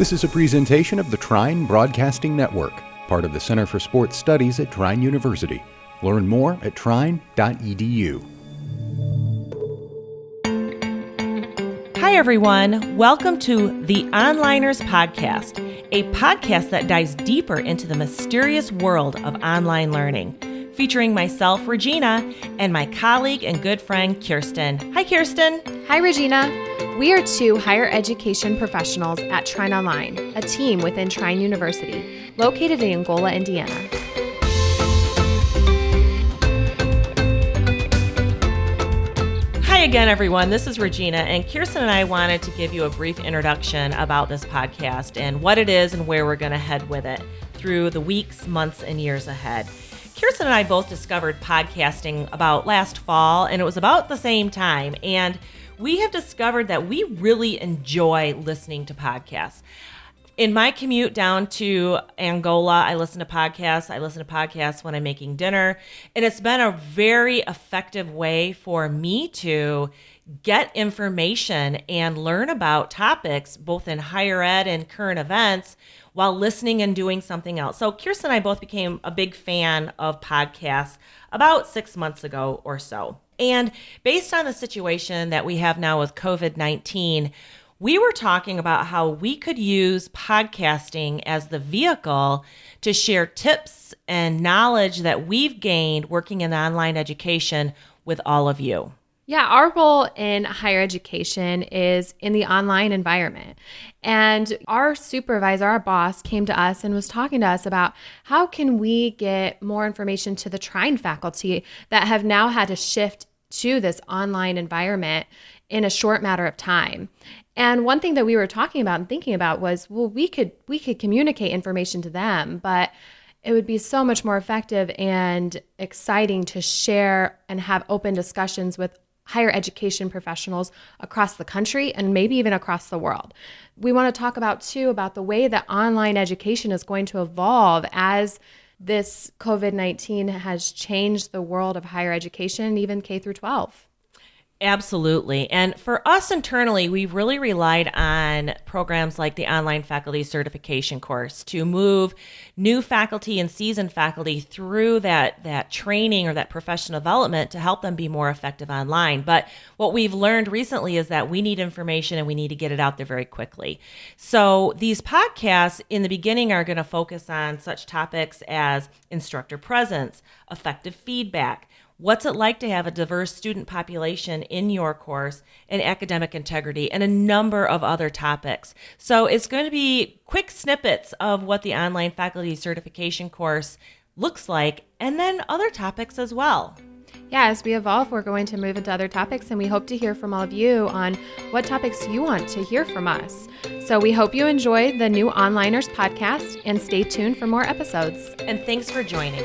This is a presentation of the Trine Broadcasting Network, part of the Center for Sports Studies at Trine University. Learn more at trine.edu. Hi, everyone. Welcome to the Onliners Podcast, a podcast that dives deeper into the mysterious world of online learning, featuring myself, Regina, and my colleague and good friend, Keirsten. Hi, Keirsten. Hi, Regina. We are two higher education professionals at Trine Online, a team within Trine University, located in Angola, Indiana. Hi again, everyone. This is Regina, and Keirsten and I wanted to give you a brief introduction about this podcast and what it is and where we're going to head with it through the weeks, months, and years ahead. Keirsten and I both discovered podcasting about last fall, and it was about the same time. And we have discovered that we really enjoy listening to podcasts. In my commute down to Angola, I listen to podcasts. I listen to podcasts when I'm making dinner. And it's been a very effective way for me to get information and learn about topics, both in higher ed and current events, while listening and doing something else. So, Keirsten and I both became a big fan of podcasts about six months ago or so. And based on the situation that we have now with COVID 19, we were talking about how we could use podcasting as the vehicle to share tips and knowledge that we've gained working in online education with all of you. Yeah, our role in higher education is in the online environment. And our supervisor, our boss, came to us and was talking to us about how can we get more information to the Trine faculty that have now had to shift to this online environment in a short matter of time. And one thing that we were talking about and thinking about was, well, we could we could communicate information to them, but it would be so much more effective and exciting to share and have open discussions with higher education professionals across the country and maybe even across the world. We want to talk about too about the way that online education is going to evolve as this COVID 19 has changed the world of higher education, even K through 12. Absolutely. And for us internally, we've really relied on programs like the Online Faculty Certification course to move new faculty and seasoned faculty through that, that training or that professional development to help them be more effective online. But what we've learned recently is that we need information and we need to get it out there very quickly. So these podcasts in the beginning are going to focus on such topics as instructor presence, effective feedback What's it like to have a diverse student population in your course and academic integrity and a number of other topics? So it's going to be quick snippets of what the online faculty certification course looks like and then other topics as well. Yeah, as we evolve, we're going to move into other topics, and we hope to hear from all of you on what topics you want to hear from us. So we hope you enjoy the new Onliners podcast and stay tuned for more episodes. And thanks for joining.